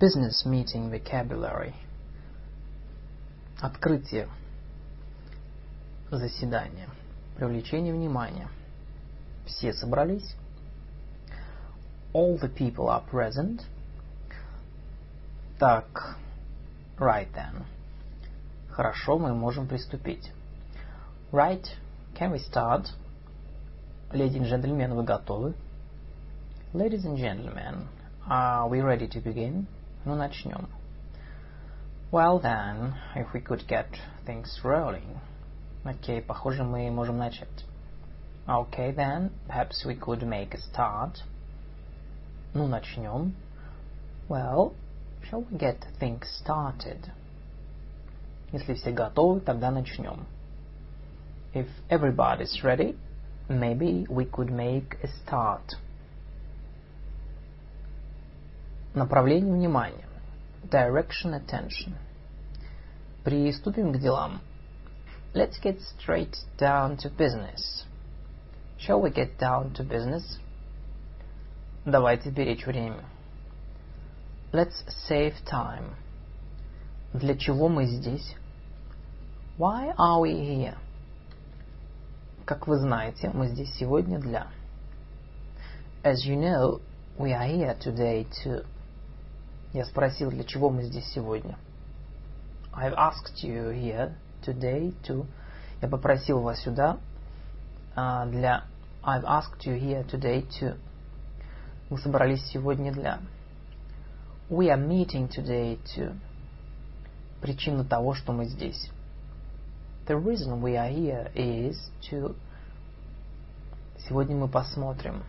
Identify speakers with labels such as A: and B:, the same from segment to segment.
A: Business meeting vocabulary. Открытие заседания. Привлечение внимания. Все собрались. All the people are present. Так, right then. Хорошо, мы можем приступить. Right, can we start? Леди и джентльмены, вы готовы? Ladies and gentlemen, are we ready to begin? Ну, начнем. Well then, if we could get things rolling. Окей, okay, похоже, мы можем начать. Okay then, perhaps we could make a start. Ну, начнем. Well, shall we get things started? Если все готовы, тогда начнем. If everybody's ready, maybe we could make a start. Направление внимания. Direction attention. Приступим к делам. Let's get straight down to business. Shall we get down to business? Давайте беречь время. Let's save time. Для чего мы здесь? Why are we here? Как вы знаете, мы здесь сегодня для. As you know, we are here today to Я спросил, для чего мы здесь сегодня. I've asked you here today to... Я попросил вас сюда uh, для... I've asked you here today to... Мы собрались сегодня для... We are meeting today to... Причина того, что мы здесь. The reason we are here is to... Сегодня мы посмотрим.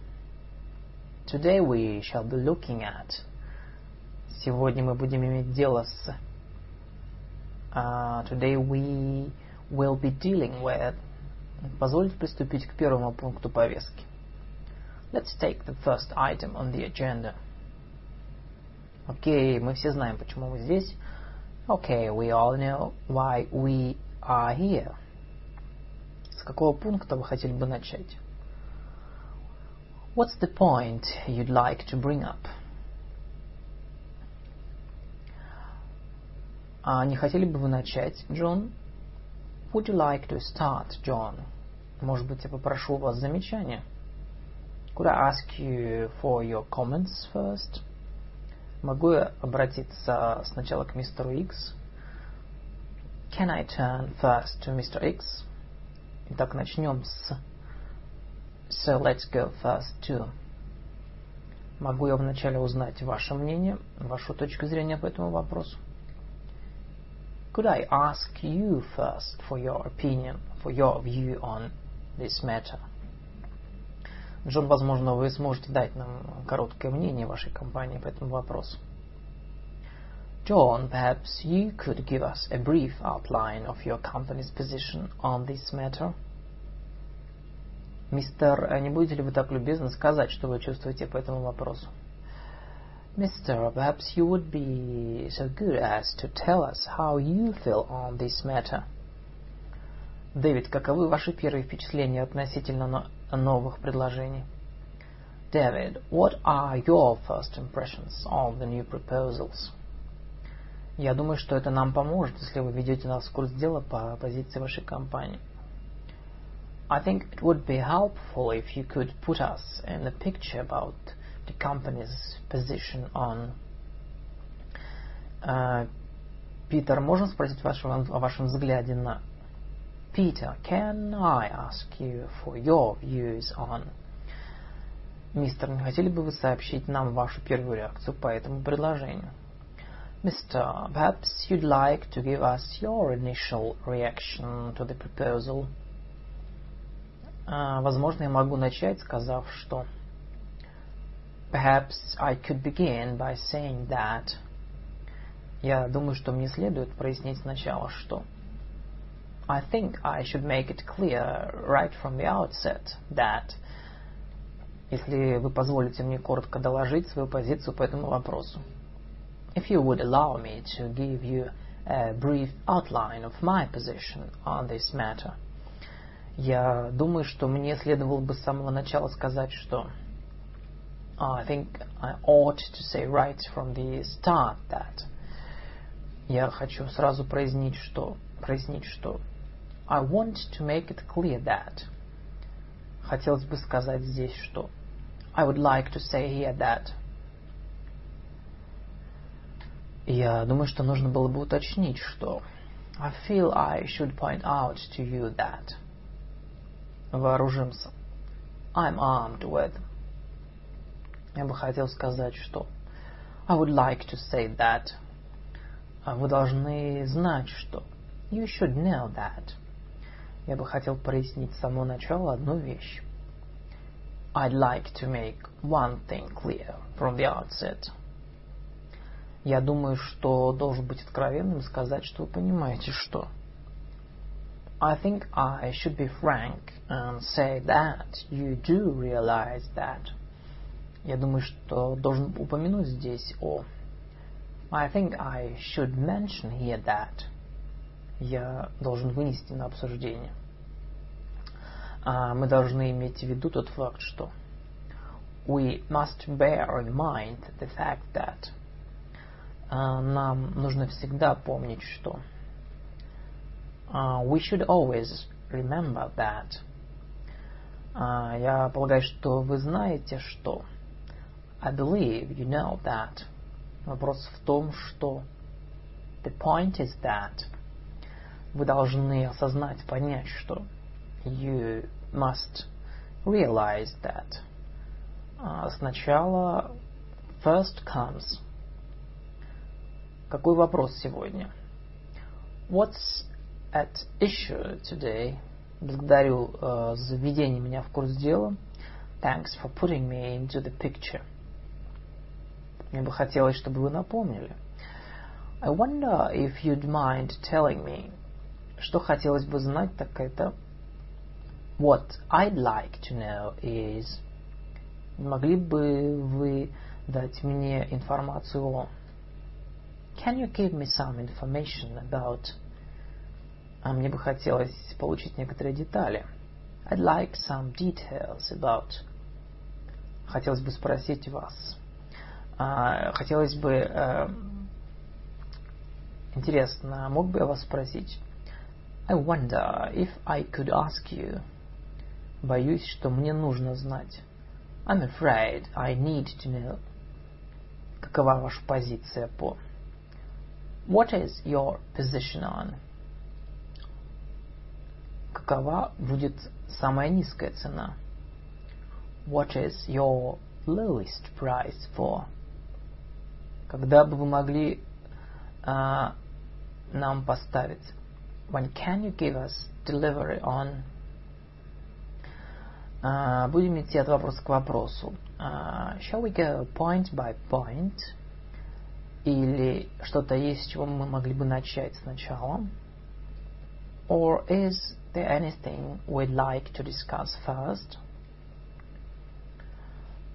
A: Today we shall be looking at... Сегодня мы будем иметь дело с... Uh, today we will be dealing with... Позвольте приступить к первому пункту повестки. Let's take the first item on the agenda. Окей, okay, мы все знаем, почему мы здесь. Okay, we all know why we are here. С какого пункта вы хотели бы начать? What's the point you'd like to bring up? А не хотели бы вы начать, Джон? Would you like to start, John? Может быть, я попрошу у вас замечания? Could I ask you for your comments first? Могу я обратиться сначала к мистеру X? Can I turn first to Mr. X? Итак, начнем с So let's go first to. Могу я вначале узнать ваше мнение, вашу точку зрения по этому вопросу? Could I ask you first for your opinion, for your view on this matter? Джон, возможно, вы сможете дать нам короткое мнение вашей компании по этому вопросу. John, perhaps you could give us a brief outline of your company's position on this matter? Мистер, не будете ли вы так любезны сказать, что вы чувствуете по этому вопросу? Mister, perhaps you would be so good as to tell us how you feel on this matter. Дэвид, каковы ваши первые впечатления относительно новых предложений? David, what are your first impressions on the new proposals? Я думаю, что это нам поможет, если вы ведете нас в курс дела по позиции вашей компании. I think it would be helpful if you could put us in the picture about the company's position on. Питер, можно спросить вашего, о вашем взгляде на... Peter, can I ask you for your views on... Мистер, не хотели бы вы сообщить нам вашу первую реакцию по этому предложению? Mr. Perhaps you'd like to give us your initial reaction to the proposal. Uh, возможно, я могу начать, сказав, что... Perhaps I could begin by saying that. Я думаю, что мне следует прояснить сначала, что. I think I should make it clear right from the outset that. Если вы позволите мне коротко доложить свою позицию по этому вопросу. If you would allow me to give you a brief outline of my position on this matter. Я думаю, что мне следовало бы с самого начала сказать, что I think I ought to say right from the start that. Я хочу сразу прояснить, что, прояснить, что I want to make it clear that. Хотелось бы сказать здесь, что I would like to say here that. Я думаю, что нужно было бы уточнить, что I feel I should point out to you that. Вооружимся. I'm armed with. Я бы хотел сказать, что I would like to say that. Вы должны знать, что You should know that. Я бы хотел прояснить с самого начала одну вещь. I'd like to make one thing clear from the outset. Я думаю, что должен быть откровенным и сказать, что вы понимаете, что. I think I should be frank and say that you do realize that. Я думаю, что должен упомянуть здесь о. I think I should mention here that. Я должен вынести на обсуждение. А мы должны иметь в виду тот факт, что we must bear in mind the fact that а, нам нужно всегда помнить, что uh, we should always remember that. Uh, я полагаю, что вы знаете, что I believe you know that. Вопрос в том, что the point is that вы должны осознать, понять, что you must realize that. Uh, сначала first comes. Какой вопрос сегодня? What's at issue today? Благодарю uh, за введение меня в курс дела. Thanks for putting me into the picture. Мне бы хотелось, чтобы вы напомнили. I wonder if you'd mind telling me. Что хотелось бы знать, так это What I'd like to know is... Могли бы вы дать мне информацию о... Can you give me some information about... А мне бы хотелось получить некоторые детали. I'd like some details about... Хотелось бы спросить вас. А, хотелось бы... А, интересно, мог бы я вас спросить? I wonder if I could ask you. Боюсь, что мне нужно знать. I'm afraid I need to know. Какова ваша позиция по? What is your position on? Какова будет самая низкая цена? What is your lowest price for? Когда бы вы могли uh, нам поставить? When can you give us delivery on? Uh, будем идти от вопроса к вопросу. Uh, shall we go point by point? Или что-то есть, с чего мы могли бы начать сначала? Or is there anything we'd like to discuss first?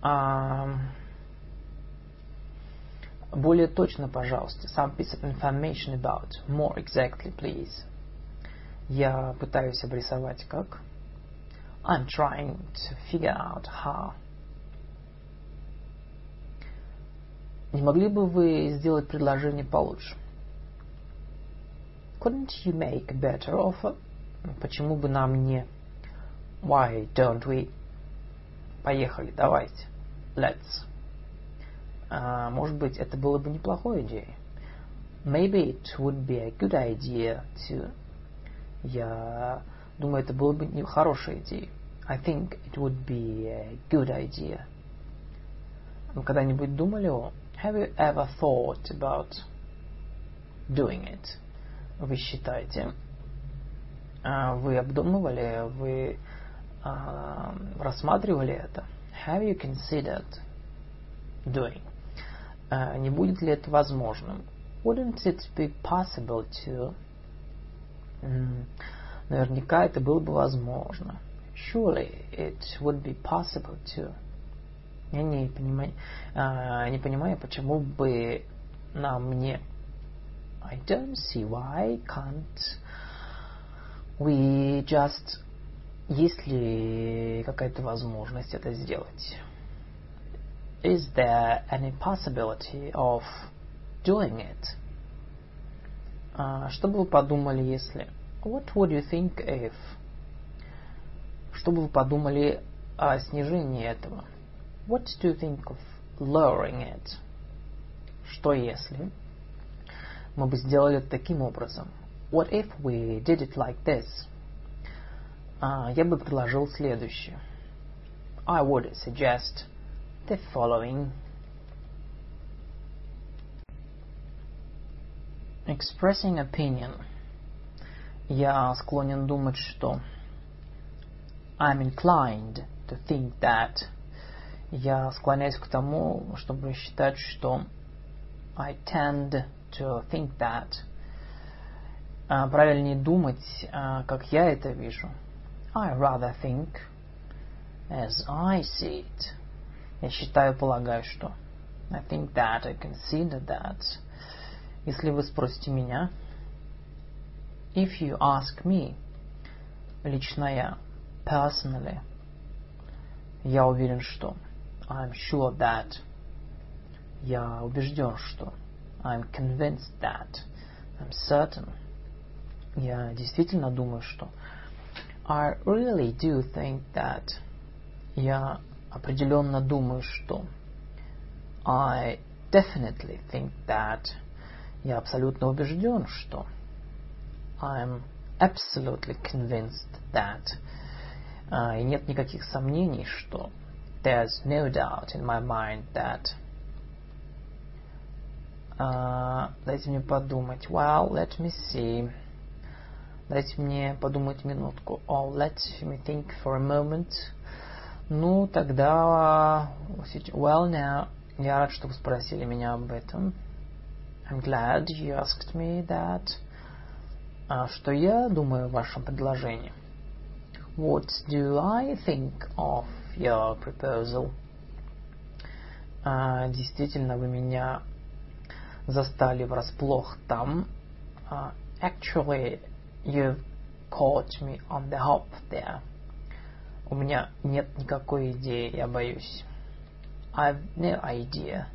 A: Um, Более точно, пожалуйста. Some piece of information about. More exactly, please. Я пытаюсь обрисовать как. I'm trying to figure out how. Не могли бы вы сделать предложение получше? Couldn't you make a better offer? Почему бы нам не? Why don't we? Поехали, давайте. Let's. А, может быть, это было бы неплохой идеей. Maybe it would be a good idea to... Я думаю, это было бы не хорошей идеей. I think it would be a good idea. Вы когда-нибудь думали о... Have you ever thought about doing it? Вы считаете? А, вы обдумывали? Вы а, рассматривали это? Have you considered doing? А, не будет ли это возможным? Wouldn't it be possible to? Наверняка это было бы возможно. Surely it would be possible to. Я не понимаю, а, не понимаю, почему бы нам не... I don't see why can't we just... Есть ли какая-то возможность это сделать? is there any possibility of doing it? Uh, что бы вы подумали, если... What would you think if... Что бы вы подумали о снижении этого? What do you think of lowering it? Что если мы бы сделали это таким образом? What if we did it like this? Uh, я бы предложил следующее. I would suggest the following. Expressing opinion. Я склонен думать, что I'm inclined to think that. Я склоняюсь к тому, чтобы считать, что I tend to think that. А, правильнее думать, а, как я это вижу. I rather think as I see it. Я считаю, полагаю, что. I think that, I consider that. Если вы спросите меня, if you ask me, лично я, personally, я уверен, что. I'm sure that. Я убежден, что. I'm convinced that. I'm certain. Я действительно думаю, что. I really do think that. Я определенно думаю, что. I definitely think that. Я абсолютно убежден, что. I'm absolutely convinced that. Uh, и нет никаких сомнений, что. There's no doubt in my mind that. Uh, дайте мне подумать. Well, let me see. Дайте мне подумать минутку. Oh, let me think for a moment. Ну, тогда... Well, now... Я рад, что вы спросили меня об этом. I'm glad you asked me that. А что я думаю о вашем предложении? What do I think of your proposal? А, действительно, вы меня застали врасплох там. Uh, actually, you've caught me on the hop there. У меня нет никакой идеи, я боюсь. I've no idea.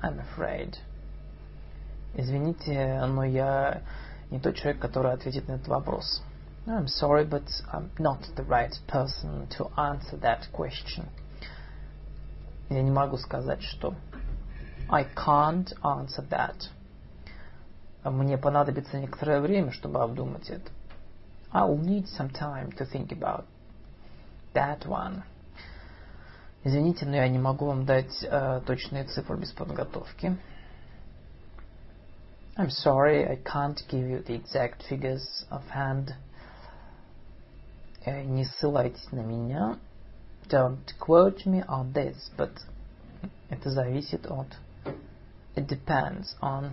A: I'm afraid. Извините, но я не тот человек, который ответит на этот вопрос. I'm sorry, but I'm not the right person to answer that question. Я не могу сказать, что I can't answer that. Мне понадобится некоторое время, чтобы обдумать это. I'll need some time to think about that one. Извините, но я не могу вам дать uh, точные цифры без подготовки. I'm sorry, I can't give you the exact figures of hand. Uh, не ссылайтесь на меня. Don't quote me on this, but это зависит от It depends on.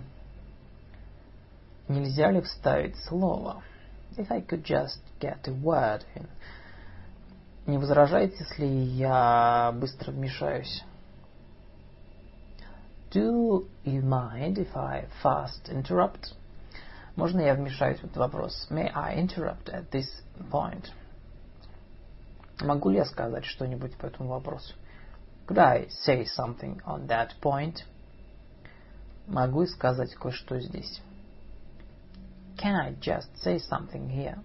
A: Нельзя ли вставить слово? If I could just get a word in. Не возражаете, если я быстро вмешаюсь? Do you mind if I fast interrupt? Можно я вмешаюсь в этот вопрос? May I interrupt at this point? Могу ли я сказать что-нибудь по этому вопросу? Could I say something on that point? Могу сказать кое-что здесь. Can I just say something here?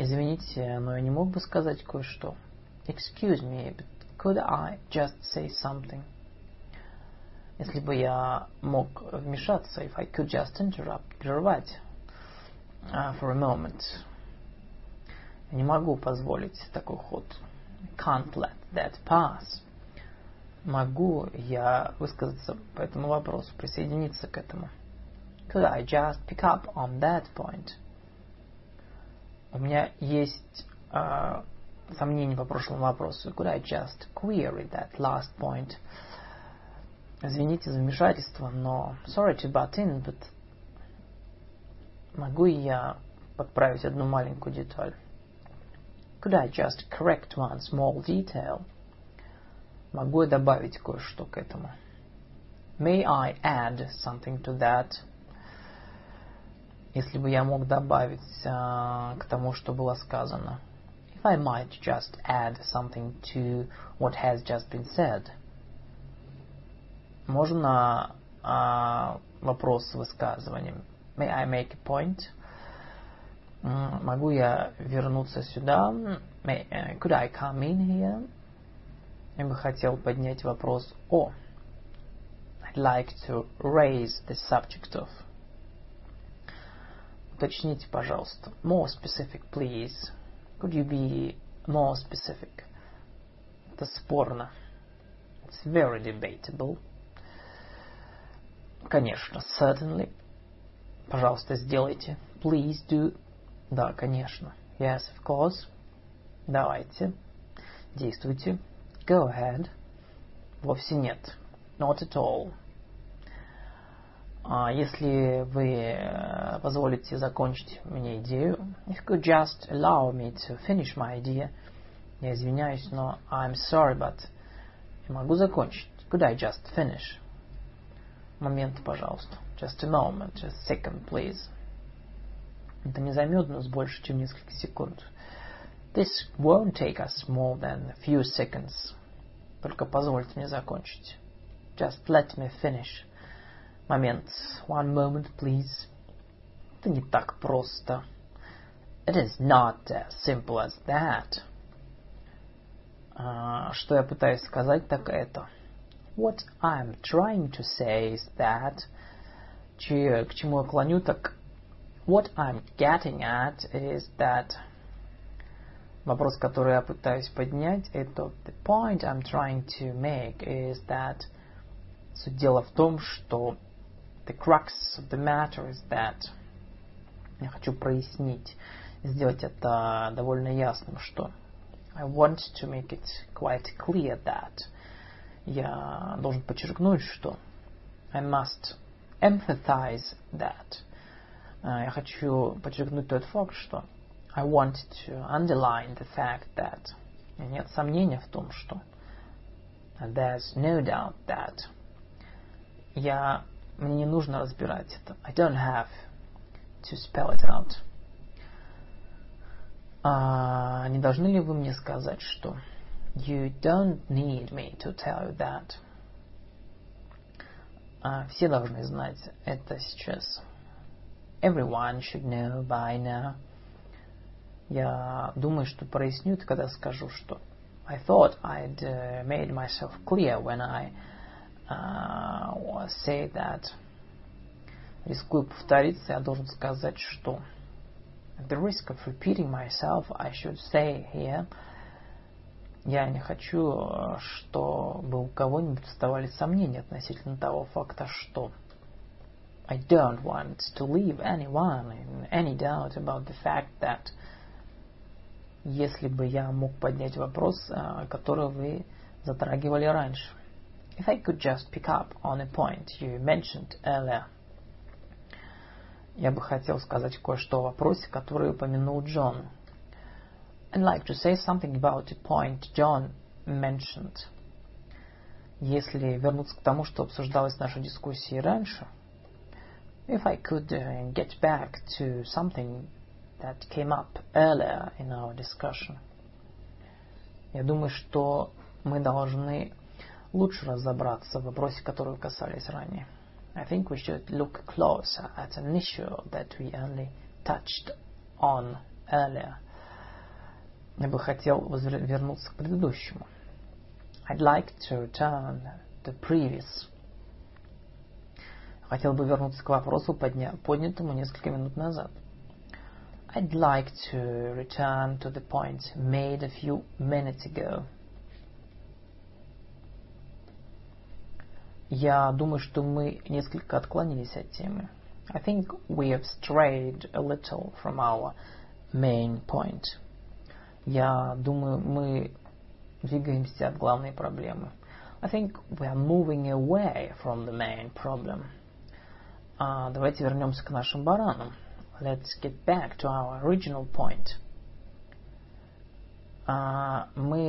A: Извините, но я не мог бы сказать кое-что. Excuse me, but could I just say something? Если бы я мог вмешаться, if I could just interrupt, прервать uh, for a moment. Не могу позволить такой ход. Can't let that pass могу я высказаться по этому вопросу, присоединиться к этому? Could I just pick up on that point? У меня есть э, сомнения по прошлому вопросу. Could I just query that last point? Извините за вмешательство, но sorry to butt in, but могу я подправить одну маленькую деталь? Could I just correct one small detail? Могу я добавить кое-что к этому? May I add something to that? Если бы я мог добавить uh, к тому, что было сказано. If I might just add something to what has just been said. Можно а, вопрос с высказыванием. May I make a point? Могу я вернуться сюда? May, uh, could I come in here? Я бы хотел поднять вопрос о. I'd like to raise the subject of. Уточните, пожалуйста. More specific, please. Could you be more specific? Это спорно. It's very debatable. Конечно, certainly. Пожалуйста, сделайте. Please do. Да, конечно. Yes, of course. Давайте. Действуйте. Go ahead. Вовсе нет. Not at all. А если вы э, позволите закончить мне идею, if you could just allow me to finish my idea, я извиняюсь, но I'm sorry, but я могу закончить. Could I just finish? Момент, пожалуйста. Just a moment, just a second, please. Это не займет нас больше, чем несколько секунд. This won't take us more than a few seconds. Только позвольте мне закончить. Just let me finish. Момент. One moment, please. Это не так просто. It is not as simple as that. Uh, что я пытаюсь сказать, так это. What I'm trying to say is that... Че, к чему я клоню, так What I'm getting at is that вопрос, который я пытаюсь поднять, это the point I'm trying to make is that суть дела в том, что the crux of the matter is that я хочу прояснить, сделать это довольно ясным, что I want to make it quite clear that я должен подчеркнуть, что I must emphasize that я хочу подчеркнуть тот факт, что I want to underline the fact that нет сомнения в том, что there's no doubt that я мне не нужно разбирать это. I don't have to spell it out. А, не должны ли вы мне сказать, что you don't need me to tell you that? А, все должны знать это сейчас. Everyone should know by now. Я думаю, что проясню это, когда скажу, что I thought I'd uh, made myself clear when I uh, say that. Рискую повториться, я должен сказать, что At the risk of repeating myself, I should say here, я не хочу, чтобы у кого-нибудь оставались сомнения относительно того факта, что I don't want to leave anyone in any doubt about the fact that если бы я мог поднять вопрос, который вы затрагивали раньше. If I could just pick up on a point you mentioned earlier. Я бы хотел сказать кое-что о вопросе, который упомянул Джон. I'd like to say something about a point John mentioned. Если вернуться к тому, что обсуждалось в нашей дискуссии раньше – If I could uh, get back to something that came up earlier in our discussion. Я думаю, что мы должны лучше разобраться в вопросе, который касались ранее. I think we should look closer at an issue that we only touched on earlier. Я бы хотел вернуться к предыдущему. I'd like to return to previous Хотел бы вернуться к вопросу, подня... поднятому несколько минут назад. I'd like to return to the point made a few minutes ago. Я думаю, что мы несколько отклонились от темы. I think we have strayed a little from our main point. Я думаю, мы двигаемся от главной проблемы. I think we are moving away from the main problem. А, давайте вернемся к нашим баранам. Let's get back to our original point. А, мы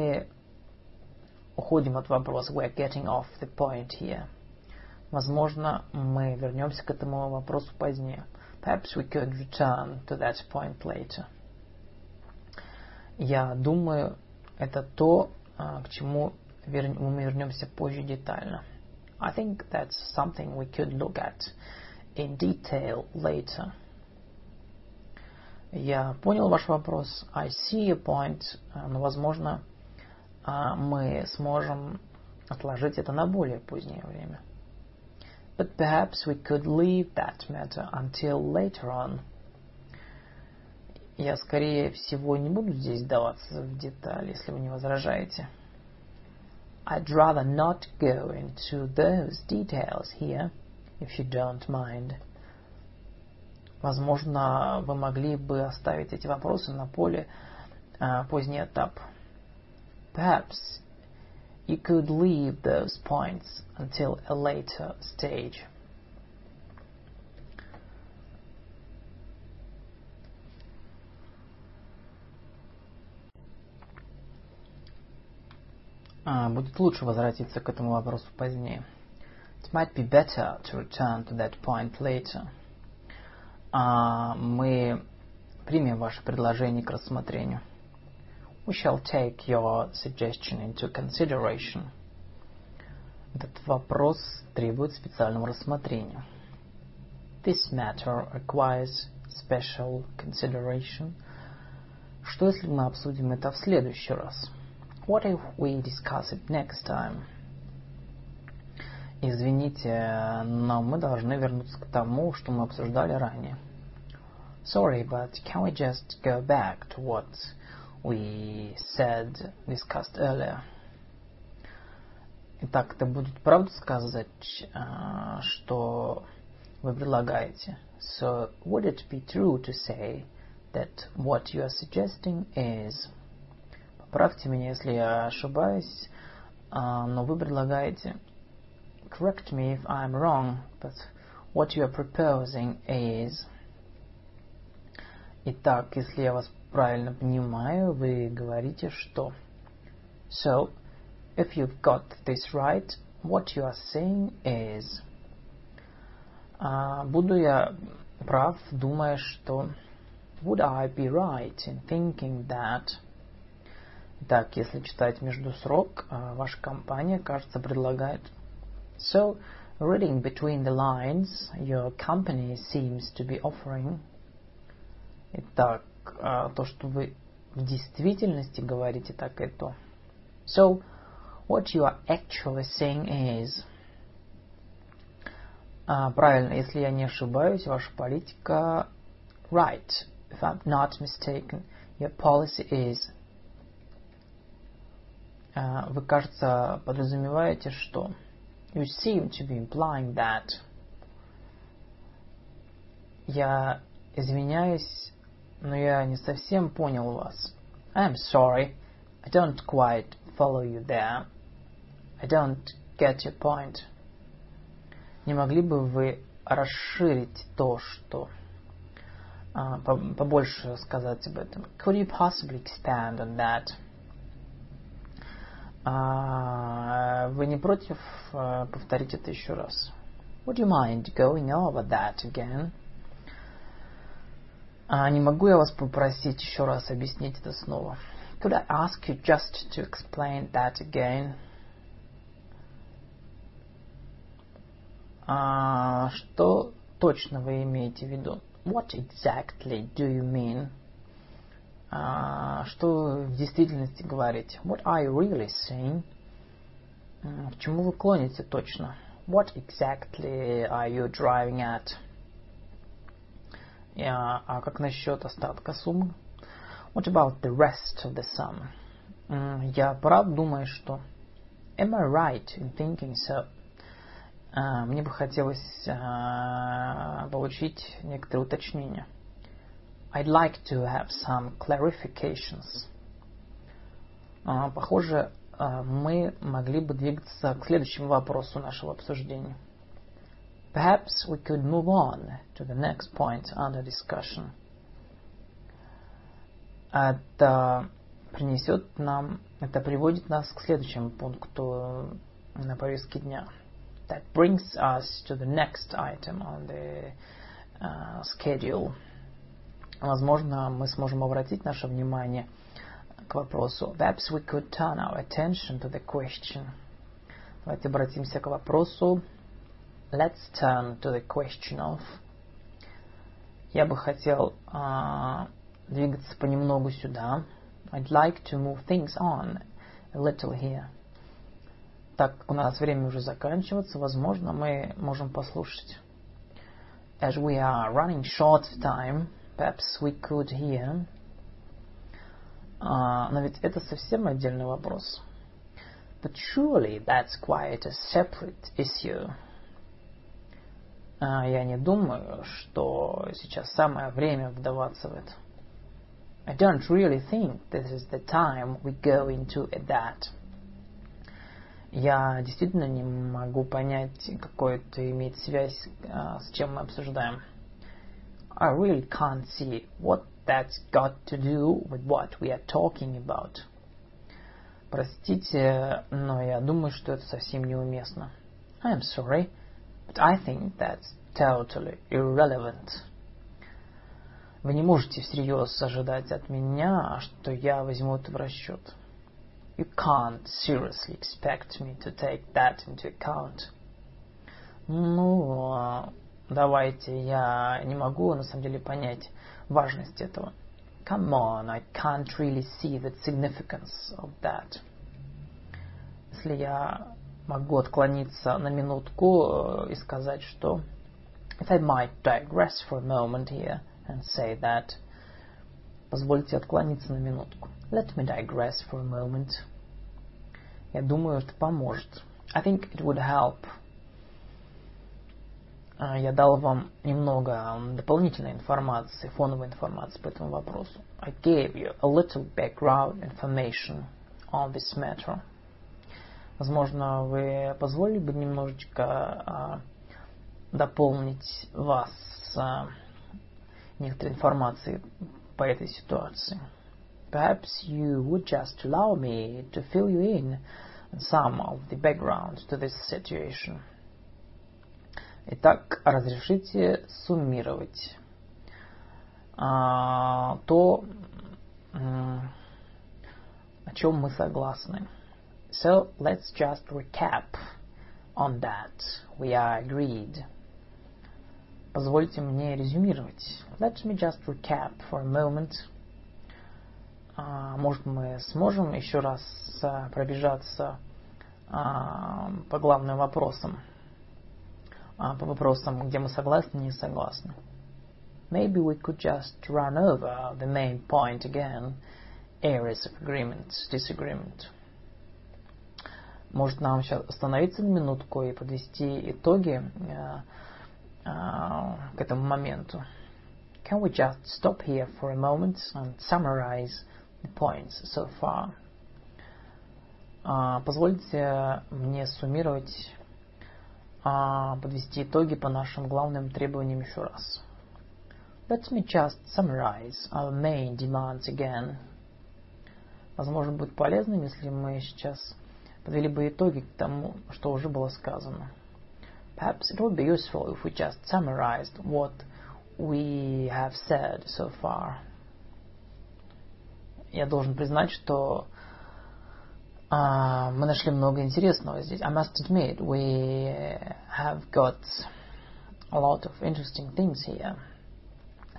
A: уходим от вопроса. We're getting off the point here. Возможно, мы вернемся к этому вопросу позднее. Perhaps we could return to that point later. Я думаю, это то, к чему мы вернемся позже детально. I think that's something we could look at in detail later. Я понял ваш вопрос. I see your point. Но, возможно, мы сможем отложить это на более позднее время. But perhaps we could leave that matter until later on. Я, скорее всего, не буду здесь даваться в детали, если вы не возражаете. I'd rather not go into those details here, if you don't mind. Возможно, вы могли бы оставить эти вопросы на поле uh, поздний этап. Perhaps you could leave those points until a later stage. будет лучше возвратиться к этому вопросу позднее. It might be better to return to that point later. А, мы примем ваше предложение к рассмотрению. We shall take your suggestion into consideration. Этот вопрос требует специального рассмотрения. This matter requires special consideration. Что если мы обсудим это в следующий раз? What if we discuss it next time? Извините, но мы должны вернуться к тому, что мы обсуждали ранее. Sorry, but can we just go back to what we said, discussed earlier? Итак, это будет правду сказать, что вы предлагаете? So, would it be true to say that what you are suggesting is Поправьте меня, если я ошибаюсь, но вы предлагаете correct me if I'm wrong, but what you are proposing is... Итак, если я вас правильно понимаю, вы говорите, что... So, if you've got this right, what you are saying is... буду я прав, думая, что... Would I be right in thinking that... Так, если читать между строк, ваша компания, кажется, предлагает So, reading between the lines, your company seems to be offering. Итак, то, что вы в действительности говорите, так и то. So, what you are actually saying is... правильно, если я не ошибаюсь, ваша политика... Right, if I'm not mistaken, your policy is вы, кажется, подразумеваете, что you seem to be implying that я извиняюсь, но я не совсем понял вас. I'm sorry, I don't quite follow you there. I don't get your point. Не могли бы вы расширить то, что побольше сказать об этом? Could you possibly expand on that? А, вы не против а, повторить это еще раз? Would you mind going over that again? А, не могу я вас попросить еще раз объяснить это снова? Could I ask you just to explain that again? А, что точно вы имеете в виду? What exactly do you mean? что в действительности говорить. What are you really saying? К чему вы клоните точно? What exactly are you driving at? Yeah, а как насчет остатка суммы? What about the rest of the sum? Я прав, думаю, что... Am I right in thinking so? Мне бы хотелось получить некоторые уточнения. I'd like to have some clarifications. Похоже, мы могли бы двигаться к следующему вопросу нашего обсуждения. Perhaps we could move on to the next point under discussion. Это принесет нам, это приводит нас к следующему пункту на повестке дня. That brings us to the next item on the uh, schedule. Возможно, мы сможем обратить наше внимание к вопросу. Perhaps we could turn our attention to the question. Давайте обратимся к вопросу. Let's turn to the question of. Я бы хотел uh, двигаться понемногу сюда. I'd like to move things on a little here. Так как у нас время уже заканчивается, возможно, мы можем послушать. As we are running short of time, perhaps we could hear. Uh, но ведь это совсем отдельный вопрос. But surely that's quite a separate issue. Я не думаю, что сейчас самое время вдаваться в это. I don't really think this is the time we go into that. Я действительно не могу понять, какой это имеет связь с чем мы обсуждаем. I really can't see what that's got to do with what we are talking about. Простите, но я думаю, что это совсем неуместно. I'm sorry, but I think that's totally irrelevant. Вы не можете всерьез ожидать от меня, что я возьму это в расчет. You can't seriously expect me to take that into account. Ну, давайте, я не могу на самом деле понять важность этого. Come on, I can't really see the significance of that. Если я могу отклониться на минутку и сказать, что If I might digress for a moment here and say that Позвольте отклониться на минутку. Let me digress for a moment. Я думаю, это поможет. I think it would help. Я дал вам немного дополнительной информации, фоновой информации по этому вопросу. I gave you a little background information on this matter. Возможно, вы позволили бы немножечко дополнить вас некоторой информацией по этой ситуации. Perhaps you would just allow me to fill you in some of the background to this situation. Итак, разрешите суммировать а, то, о чем мы согласны. So let's just recap on that. We are agreed. Позвольте мне резюмировать. Let me just recap for a moment. А, может, мы сможем еще раз а, пробежаться а, по главным вопросам, по вопросам, где мы согласны и не согласны. Maybe we could just run over the main point again, areas of agreement, disagreement. Может, нам сейчас остановиться на минутку и подвести итоги к этому моменту. Can we just stop here for a moment and summarize the points so far? Uh, позвольте мне суммировать, uh, подвести итоги по нашим главным требованиям еще раз. Let me just summarize our main demands again. Возможно, будет полезным, если мы сейчас подвели бы итоги к тому, что уже было сказано. Perhaps it would be useful if we just summarized what we have said so far. Я должен признать, что uh, мы нашли много интересного здесь. I must admit, we have got a lot of interesting things here.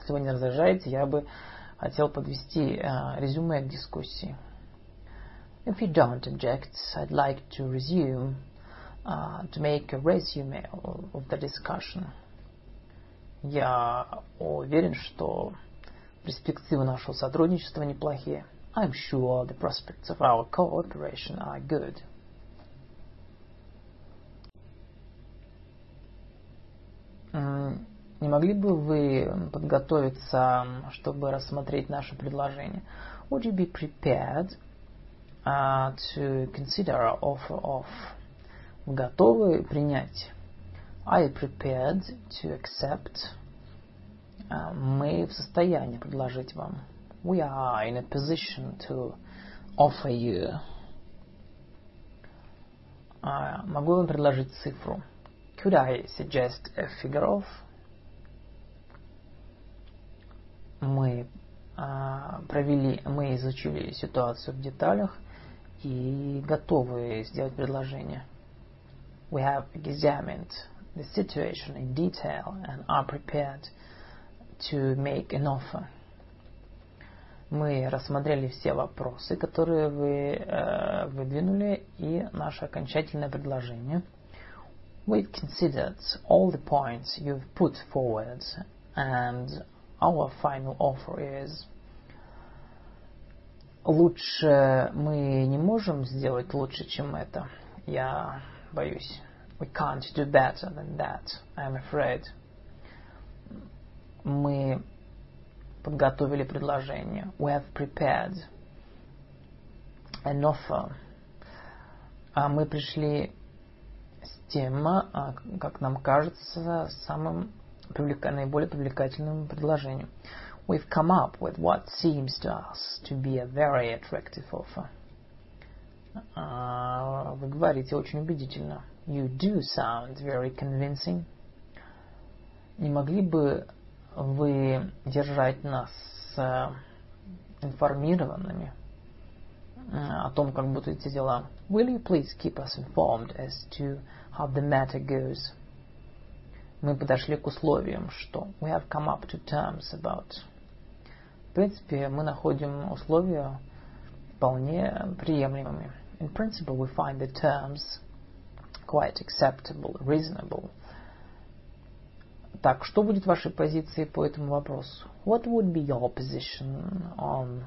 A: Если вы не возражаете, я бы хотел подвести uh, резюме к дискуссии. If you don't object, I'd like to resume uh, to make a resume of the discussion. Я уверен, что перспективы нашего сотрудничества неплохие. I'm sure the prospects of our cooperation are good. Не могли бы вы подготовиться, чтобы рассмотреть наше предложение? Would you be prepared uh, to consider our offer of готовы принять. I prepared to accept. Мы в состоянии предложить вам. We are in a position to offer you. Могу вам предложить цифру? Could I suggest a figure of? Мы провели, мы изучили ситуацию в деталях и готовы сделать предложение. We have examined the situation in detail and are prepared to make an offer. Мы рассмотрели все вопросы, которые вы э, выдвинули, и наше окончательное предложение.
B: We've considered all the points you've put forward, and our final offer is
A: Лучше мы не можем сделать лучше, чем это. Я боюсь.
B: We can't do better than that, I'm afraid.
A: Мы подготовили предложение.
B: We have prepared an offer.
A: А мы пришли с тем, а, как нам кажется, самым наиболее привлекательным предложением.
B: We've come up with what seems to us to be a very attractive offer.
A: А, вы говорите очень убедительно.
B: You do sound very convincing.
A: Не могли бы вы держать нас э, информированными э, о том, как будут эти дела?
B: Will you please keep us informed as to how the matter goes?
A: Мы подошли к условиям, что
B: we have come up to terms about.
A: В принципе, мы находим условия вполне приемлемыми.
B: In principle, we find the terms quite acceptable, reasonable.
A: Так, что будет вашей позицией по этому вопросу?
B: What would be your position on...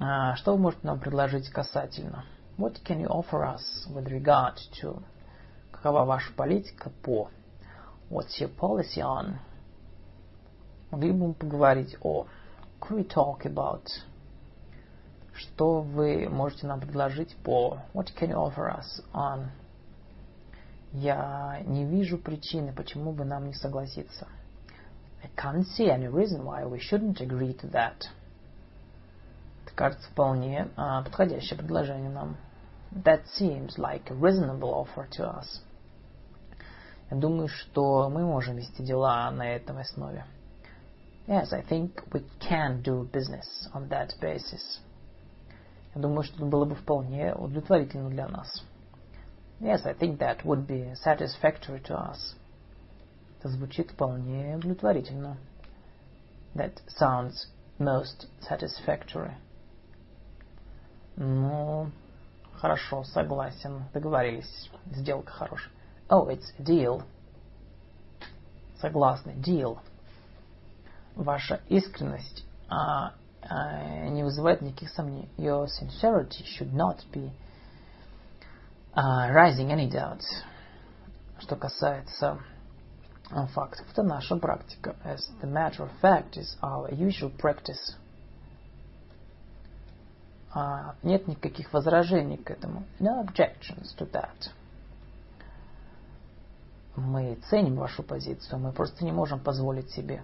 A: А, что вы можете нам предложить касательно?
B: What can you offer us with regard to...
A: Какова ваша политика по...
B: What's your policy on...
A: Могли бы мы поговорить о...
B: Could we talk about...
A: Что вы можете нам предложить по...
B: What can you offer us on...
A: Я не вижу причины, почему бы нам не согласиться.
B: I can't see any reason why we shouldn't agree to that.
A: Это кажется вполне а, подходящее предложение нам.
B: That seems like a reasonable offer to us.
A: Я думаю, что мы можем вести дела на этом основе.
B: Yes, I think we can do business on that basis.
A: Я думаю, что это было бы вполне удовлетворительно для нас.
B: Yes, I think that would be satisfactory to us.
A: Это звучит вполне удовлетворительно.
B: That sounds most satisfactory.
A: Ну, хорошо, согласен. Договорились. Сделка хорошая.
B: Oh, it's a deal.
A: Согласны. Deal. Ваша искренность а, а, не вызывает никаких сомнений.
B: Your sincerity should not be uh, rising any doubts.
A: Что касается фактов,
B: это наша практика.
A: As the matter of fact is our usual practice.
B: Uh, нет никаких возражений к этому.
A: No objections to that. Мы ценим вашу позицию, мы просто не можем позволить себе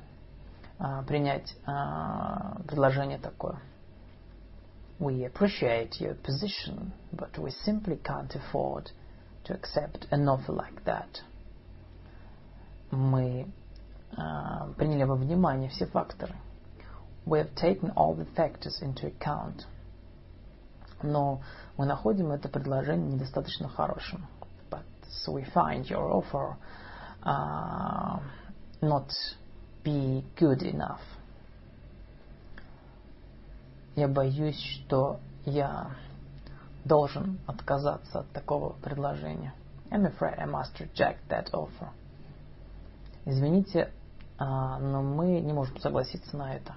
A: принять uh, предложение такое.
B: We appreciate your position, but we simply can't afford to accept an offer like that.
A: Мы uh, приняли во внимание все факторы.
B: We have taken all the factors into account.
A: Но мы находим это предложение недостаточно хорошим.
B: But so we find your offer uh, not be good enough.
A: Я боюсь, что я должен отказаться от такого предложения.
B: I'm afraid I must reject that offer.
A: Извините, но мы не можем согласиться на это.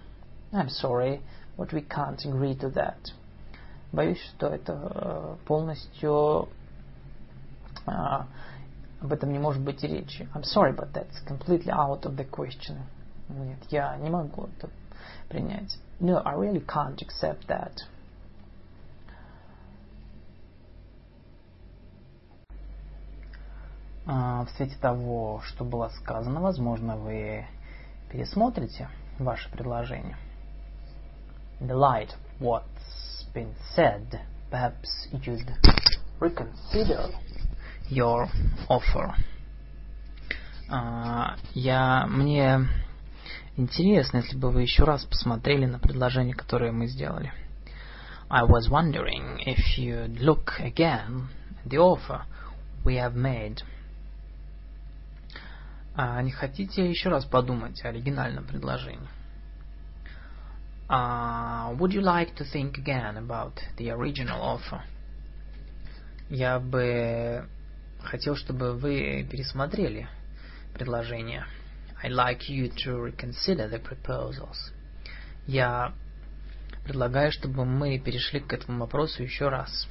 B: I'm sorry, but we can't agree to that.
A: Боюсь, что это полностью об этом не может быть и речи.
B: I'm sorry, but that's completely out of the question.
A: Нет, я не могу это принять.
B: No, I really can't accept that.
A: В свете того, что было сказано, возможно, вы пересмотрите ваше предложение.
B: In the light of what's been said, perhaps you'd reconsider
A: your offer. Я, мне Интересно, если бы вы еще раз посмотрели на предложение, которое мы сделали.
B: I was wondering if you'd look again
A: the offer we have made. А не хотите еще раз подумать о оригинальном предложении? Uh, would you like to think again about the original offer? Я бы хотел, чтобы вы пересмотрели предложение. I'd like you to reconsider the proposals. Я предлагаю, чтобы мы перешли к этому вопросу еще раз.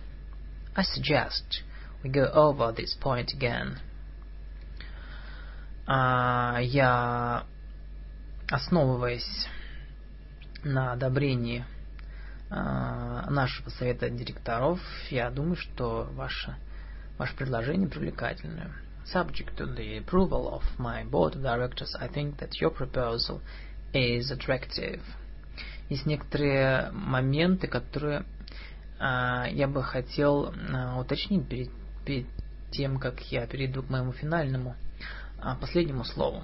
A: I suggest we go over this point again. А, я, основываясь на одобрении а, нашего совета директоров, я думаю, что ваше, ваше предложение привлекательное. Subject to the approval of my board of directors, I think that your proposal is attractive. Есть некоторые моменты, которые а, я бы хотел а, уточнить перед, перед тем, как я перейду к моему финальному а, последнему слову.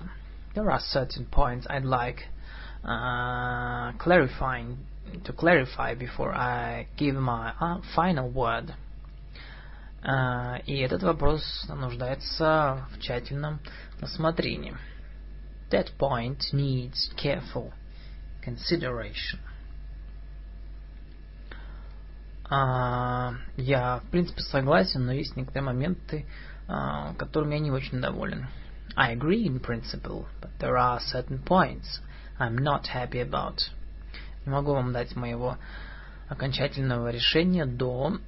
A: There are certain points I'd like uh, clarifying to clarify before I give my uh, final word. Uh, и этот вопрос нуждается в тщательном рассмотрении. That point needs careful consideration. Uh, я, в принципе, согласен, но есть некоторые моменты, uh, которыми я не очень доволен. I agree in principle, but there are certain points I'm not happy about. Не могу вам дать моего окончательного решения до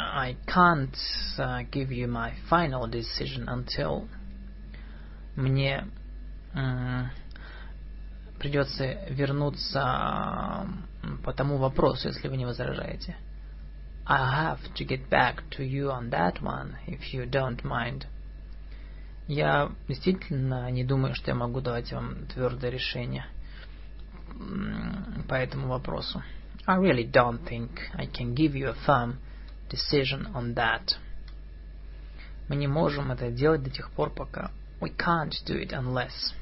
A: I can't uh, give you my final decision until мне uh, придется вернуться по тому вопросу, если вы не возражаете. I have to get back to you on that one, if you don't mind. Я действительно не думаю, что я могу давать вам твердое решение по этому вопросу. I really don't think I can give you a firm decision on that. Мы не можем это делать до тех пор, пока we can't do it unless.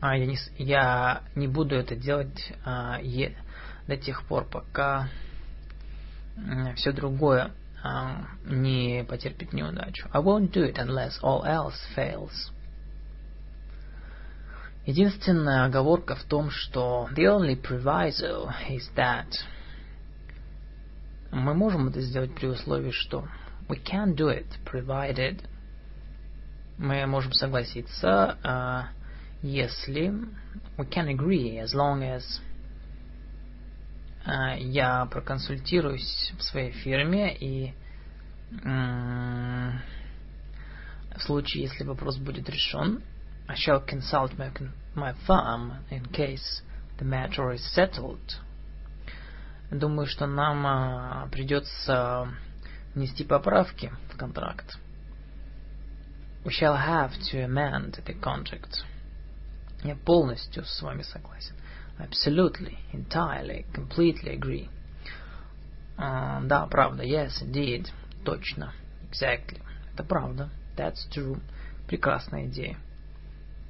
A: А я не, я не буду это делать а, е, до тех пор, пока все другое не потерпит неудачу. I won't do it unless all else fails. Единственная оговорка в том, что the only proviso is that мы можем это сделать при условии, что we can do it, provided мы можем согласиться, uh, если we can agree as long as а, я проконсультируюсь в своей фирме и в случае, если вопрос будет решен, I shall consult my, my firm in case the matter is settled. Думаю, что нам а, придется внести поправки в контракт. We shall have to amend the contract. Я полностью с вами согласен. Absolutely, entirely, completely agree. Uh, да, правда, yes, indeed, точно, exactly. Это правда, that's true. Прекрасная идея.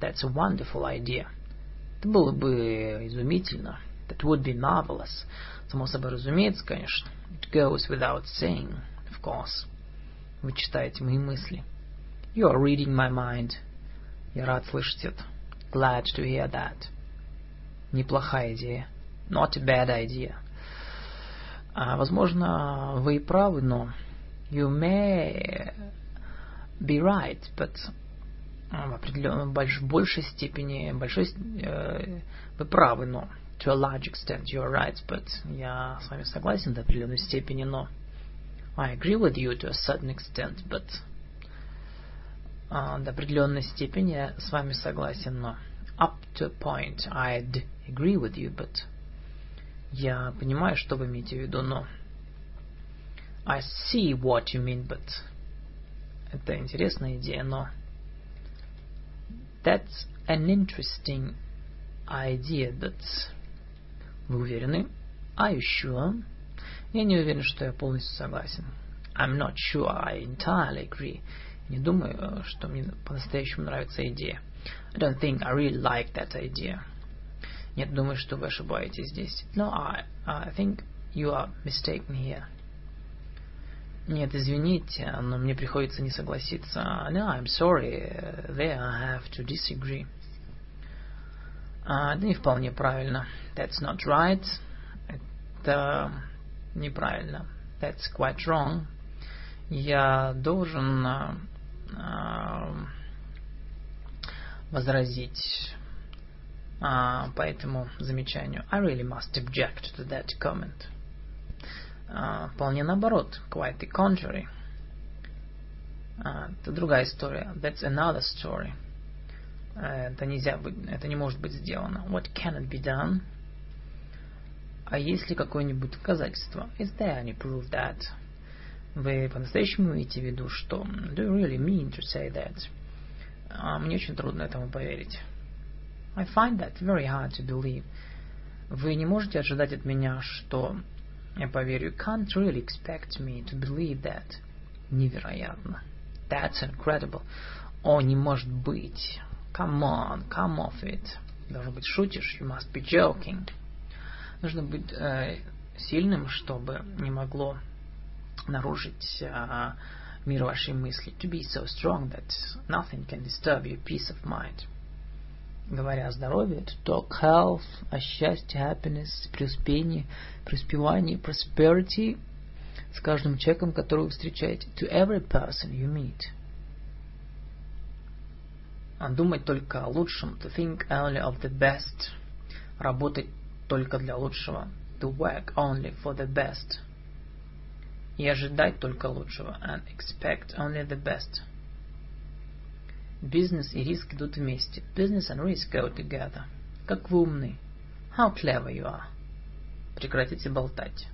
A: That's a wonderful idea. Это было бы изумительно. That would be marvelous. Само собой разумеется, конечно. It goes without saying, of course. Вы читаете мои мысли. You are reading my mind. Я рад слышать это. Glad to hear that. Неплохая идея. Not a bad idea. А, возможно, вы и правы, но you may be right, but в определенной больш, большей степени, большой, э, вы правы, но to a large extent you're right, but я с вами согласен до определенной степени, но I agree with you to a certain extent, but э, до определенной степени я с вами согласен, но up to a point I'd agree with you, but я понимаю, что вы имеете в виду, но I see what you mean, but это интересная идея, но that's an interesting idea, but вы уверены? Are you sure? Я не уверен, что я полностью согласен. I'm not sure I entirely agree. Не думаю, что мне по-настоящему нравится идея. I don't think I really like that idea. Нет, думаю, что вы ошибаетесь здесь. No, I, I think you are mistaken here. Нет, извините, но мне приходится не согласиться. No, I'm sorry, there I have to disagree. А, это не вполне правильно. That's not right. Это неправильно. That's quite wrong. Я должен а, а, возразить по этому замечанию. I really must object to that comment. А, вполне наоборот. Quite the contrary. Это другая история. That's another story. Это нельзя быть, это не может быть сделано. What cannot be done? А есть ли какое-нибудь доказательство? Is there any proof that? Вы по-настоящему имеете в виду, что... Do you really mean to say that? А, мне очень трудно этому поверить. I find that very hard to believe. Вы не можете ожидать от меня, что я поверю. You can't really expect me to believe that. Невероятно. That's incredible. О, не может быть. Come on, come off it. Должно быть, шутишь. You must be joking. Нужно быть э, сильным, чтобы не могло нарушить э, мир вашей мысли. To be so strong that nothing can disturb your peace of mind. Говоря о здоровье, to talk health, о счастье, happiness, преуспении, преуспевании, prosperity с каждым человеком, которого вы встречаете. To every person you meet – думать только о лучшем, to think only of the best, работать только для лучшего, to work only for the best, и ожидать только лучшего, and expect only the best. Бизнес и риск идут вместе. Business and risk go together. Как вы умны. How clever you are. Прекратите болтать.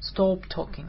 A: Stop talking.